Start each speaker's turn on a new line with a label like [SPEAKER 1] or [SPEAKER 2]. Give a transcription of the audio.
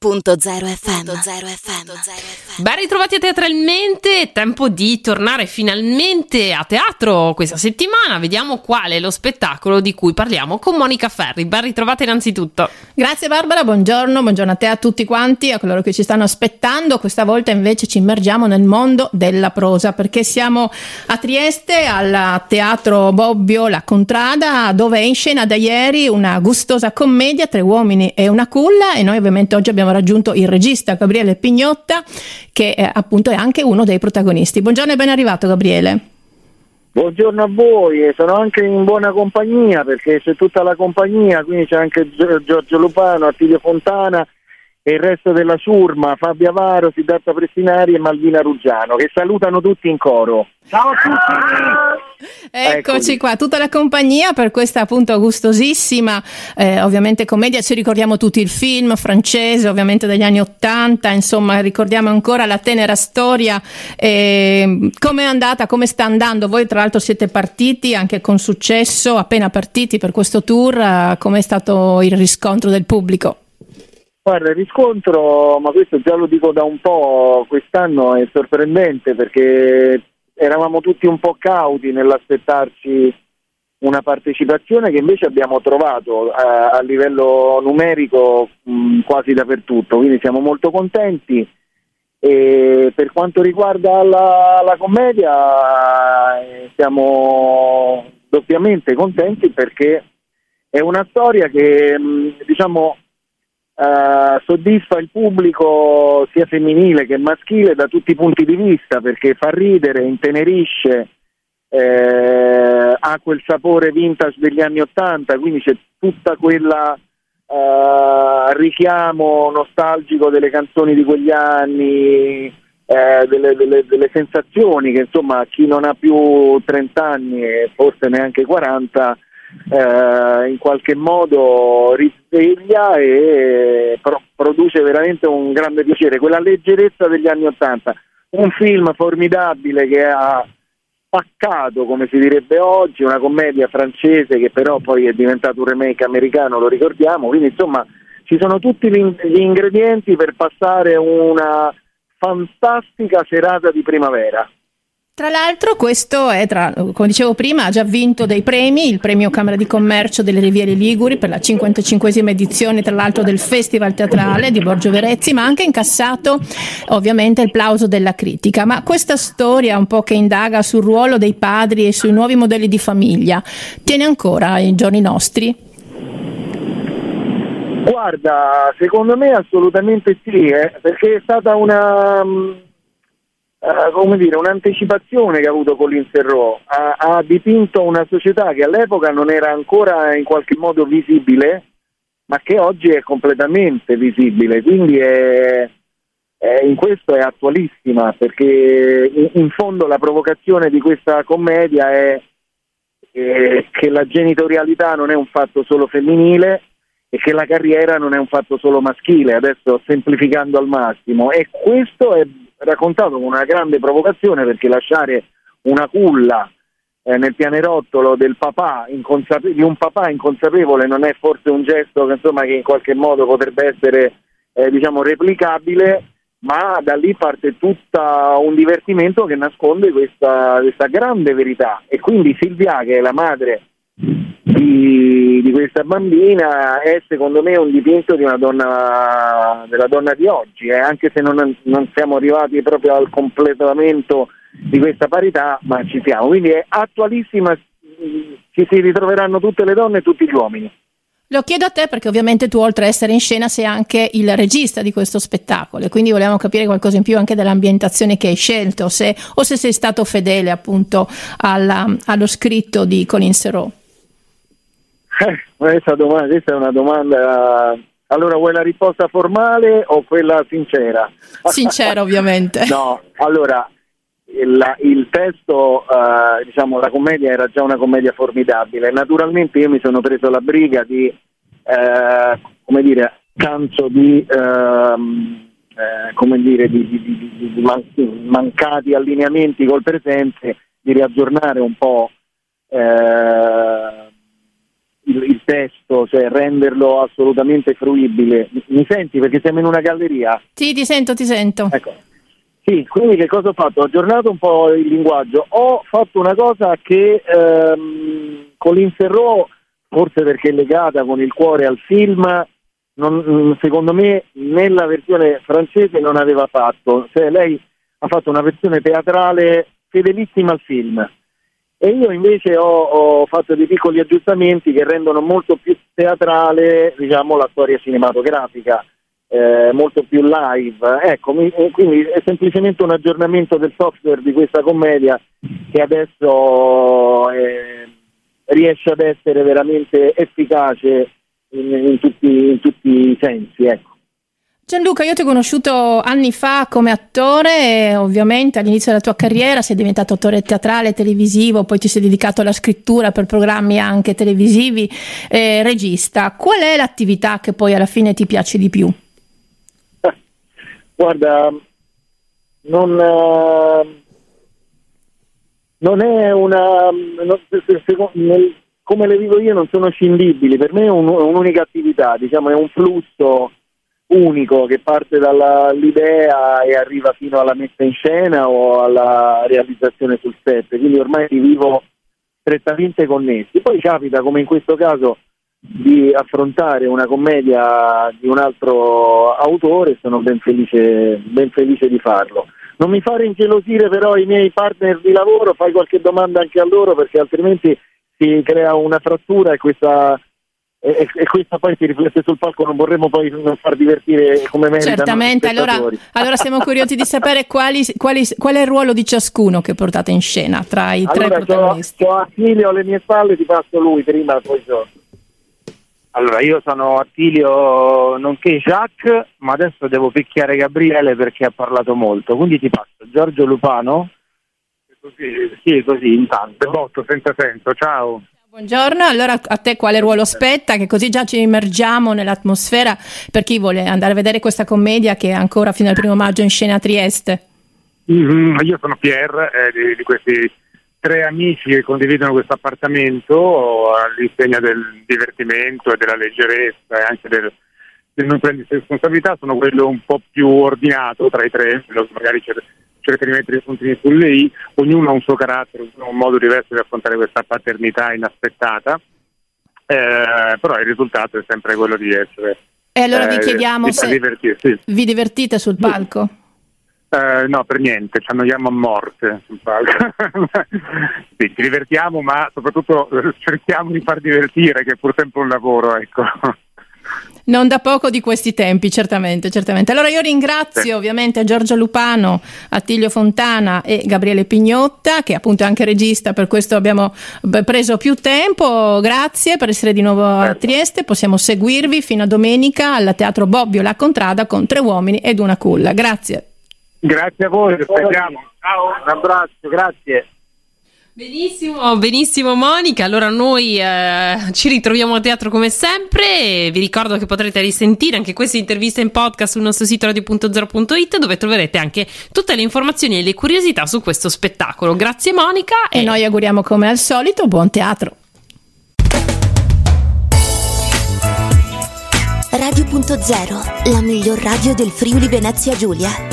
[SPEAKER 1] FM.
[SPEAKER 2] Ben ritrovati a Teatralmente, tempo di tornare finalmente a teatro questa settimana, vediamo qual è lo spettacolo di cui parliamo con Monica Ferri. Ben ritrovata innanzitutto.
[SPEAKER 3] Grazie Barbara, buongiorno, buongiorno a te a tutti quanti, a coloro che ci stanno aspettando. Questa volta invece ci immergiamo nel mondo della prosa perché siamo a Trieste al Teatro Bobbio La Contrada dove è in scena da ieri una gustosa commedia, Tre uomini e una culla e noi ovviamente oggi abbiamo abbiamo raggiunto il regista Gabriele Pignotta, che è, appunto è anche uno dei protagonisti. Buongiorno e ben arrivato Gabriele.
[SPEAKER 4] Buongiorno a voi, e sono anche in buona compagnia perché c'è tutta la compagnia, quindi c'è anche Giorgio Lupano, Attilio Fontana e il resto della ciurma, Fabio Avaro, Siddhartha Prestinari e Malvina Ruggiano, che salutano tutti in coro. Ciao a tutti!
[SPEAKER 3] Eccoci qua, tutta la compagnia per questa appunto gustosissima, eh, ovviamente commedia, ci ricordiamo tutti il film francese, ovviamente degli anni Ottanta, insomma ricordiamo ancora la tenera storia, eh, come è andata, come sta andando, voi tra l'altro siete partiti anche con successo, appena partiti per questo tour, eh, come è stato il riscontro del pubblico?
[SPEAKER 4] Guarda, il riscontro, ma questo già lo dico da un po', quest'anno è sorprendente perché eravamo tutti un po' cauti nell'aspettarci una partecipazione che invece abbiamo trovato a, eh, a livello numerico mh, quasi dappertutto, quindi siamo molto contenti. E per quanto riguarda la, la commedia eh, siamo doppiamente contenti perché è una storia che mh, diciamo Uh, soddisfa il pubblico sia femminile che maschile da tutti i punti di vista perché fa ridere, intenerisce, eh, ha quel sapore vintage degli anni Ottanta, quindi c'è tutta quella uh, richiamo nostalgico delle canzoni di quegli anni, eh, delle, delle, delle, sensazioni che insomma chi non ha più 30 anni e forse neanche 40 eh, in qualche modo risveglia e pro- produce veramente un grande piacere, quella leggerezza degli anni Ottanta, un film formidabile che ha spaccato, come si direbbe oggi, una commedia francese che però poi è diventato un remake americano, lo ricordiamo, quindi insomma ci sono tutti gli ingredienti per passare una fantastica serata di primavera.
[SPEAKER 3] Tra l'altro questo è, tra, come dicevo prima, ha già vinto dei premi, il premio Camera di Commercio delle Riviere Liguri per la 55esima edizione tra l'altro del Festival Teatrale di Borgio Verezzi, ma ha anche incassato ovviamente il plauso della critica. Ma questa storia un po' che indaga sul ruolo dei padri e sui nuovi modelli di famiglia tiene ancora ai giorni nostri?
[SPEAKER 4] Guarda, secondo me assolutamente sì, eh, perché è stata una Uh, come dire, un'anticipazione che ha avuto Colin Serrault, ha, ha, dipinto una società che all'epoca non era ancora in qualche modo visibile, ma che oggi è completamente visibile, quindi è, è, in questo è attualissima, perché in, in, fondo la provocazione di questa commedia è, è che la genitorialità non è un fatto solo femminile e che la carriera non è un fatto solo maschile, adesso semplificando al massimo, e questo è raccontato con una grande provocazione perché lasciare una culla eh, nel pianerottolo papà inconsape- di un papà inconsapevole non è forse un gesto che, insomma, che in qualche modo potrebbe essere eh, diciamo, replicabile, ma da lì parte tutto un divertimento che nasconde questa, questa grande verità. E quindi Silvia, che è la madre di, di, questa bambina è secondo me un dipinto di donna, della donna di oggi, eh, anche se non, non, siamo arrivati proprio al completamento di questa parità, ma ci siamo. Quindi è attualissima, ci si ritroveranno tutte le donne e tutti gli uomini.
[SPEAKER 3] Lo chiedo a te perché ovviamente tu oltre a essere in scena sei anche il regista di questo spettacolo e quindi volevamo capire qualcosa in più anche dell'ambientazione che hai scelto se, o se sei stato fedele appunto alla, allo scritto di Colin Serrault.
[SPEAKER 4] Eh, questa, domanda, questa è una domanda. Allora, vuoi la risposta formale o quella sincera?
[SPEAKER 3] Sincera, ovviamente.
[SPEAKER 4] no, allora, il, il testo, uh, diciamo, la commedia era già una commedia formidabile. Naturalmente io mi sono preso la briga di, uh, come dire, canso di, uh, come dire, di, di, di, di man- mancati allineamenti col presente, di riaggiornare un po' il, il, testo, cioè renderlo assolutamente fruibile. Mi senti perché siamo in una galleria?
[SPEAKER 3] Sì, ti sento, ti sento.
[SPEAKER 4] Ecco. Sì, quindi che cosa ho fatto? Ho aggiornato un po' il linguaggio. Ho fatto una cosa che ehm, Colin Serrault, forse perché è legata con il cuore al film, non, secondo me nella versione francese non aveva fatto. Cioè lei ha fatto una versione teatrale fedelissima al film e io invece ho, ho, fatto dei piccoli aggiustamenti che rendono molto più teatrale diciamo, la storia cinematografica, eh, molto più live. Ecco, mi, quindi è semplicemente un aggiornamento del software di questa commedia che adesso eh, riesce ad essere veramente efficace in, in, tutti, in tutti, i sensi. Ecco.
[SPEAKER 3] Gianluca, io ti ho conosciuto anni fa come attore, ovviamente all'inizio della tua carriera sei diventato attore teatrale, televisivo, poi ti sei dedicato alla scrittura per programmi anche televisivi, eh, regista. Qual è l'attività che poi alla fine ti piace di più?
[SPEAKER 4] Guarda, non, uh, non è una... Non, nel, come le vivo io non sono scindibili, per me è un, un'unica attività, diciamo è un flusso unico che parte dall'idea e arriva fino alla messa in scena o alla realizzazione sul set, quindi ormai li vivo strettamente connessi. Poi capita, come in questo caso, di affrontare una commedia di un altro autore e sono ben felice, ben felice di farlo. Non mi fare ingelosire però i miei partner di lavoro, fai qualche domanda anche a loro perché altrimenti si crea una frattura e questa e, e, questa poi si riflette sul palco, non vorremmo poi non far divertire come meritano
[SPEAKER 3] Certamente, allora, allora, siamo curiosi di sapere quali, quali, qual è il ruolo di ciascuno che portate in scena tra i allora, tre protagonisti.
[SPEAKER 4] Ho Attilio alle mie spalle, ti passo lui prima, poi Giorgio.
[SPEAKER 1] Allora, io sono Attilio nonché Jacques, ma adesso devo picchiare Gabriele perché ha parlato molto, quindi ti passo Giorgio Lupano.
[SPEAKER 4] Così, sì, così intanto.
[SPEAKER 1] Botto, senza senso, ciao.
[SPEAKER 3] Buongiorno, allora a te quale ruolo spetta? Che così già ci immergiamo nell'atmosfera per chi vuole andare a vedere questa commedia che è ancora fino al primo maggio in scena a Trieste.
[SPEAKER 1] Mm-hmm, io sono Pierre, eh, di, di, questi tre amici che condividono questo appartamento all'insegna del divertimento e della leggerezza e anche del, del non prendersi responsabilità. Sono quello un po' più ordinato tra i tre, magari c'è cerca di mettere i puntini sulle i, ognuno ha un suo carattere, un modo diverso di affrontare questa paternità inaspettata, eh, però il risultato è sempre quello di essere.
[SPEAKER 3] E allora vi eh, chiediamo se divertirsi. vi divertite sul palco?
[SPEAKER 1] Eh, no, per niente, ci annoiamo a morte sul palco. sì, ci divertiamo, ma soprattutto cerchiamo di far divertire, che è pur sempre un lavoro, ecco.
[SPEAKER 3] Non da poco di questi tempi, certamente, certamente. Allora io ringrazio sì. ovviamente Giorgio Lupano, Attilio Fontana e Gabriele Pignotta, che appunto è anche regista, per questo abbiamo preso più tempo. Grazie per essere di nuovo a certo. Trieste. Possiamo seguirvi fino a domenica al Teatro Bobbio La Contrada con tre uomini ed una culla. Grazie.
[SPEAKER 1] Grazie a voi, aspettiamo. Ciao, un abbraccio, grazie.
[SPEAKER 2] Benissimo, benissimo Monica. Allora noi eh, ci ritroviamo a teatro come sempre. Vi ricordo che potrete risentire anche queste interviste in podcast sul nostro sito radio.0.it dove troverete anche tutte le informazioni e le curiosità su questo spettacolo. Grazie Monica.
[SPEAKER 3] E, e noi auguriamo come al solito buon teatro.
[SPEAKER 5] Radio.0, la miglior radio del Friuli Venezia Giulia.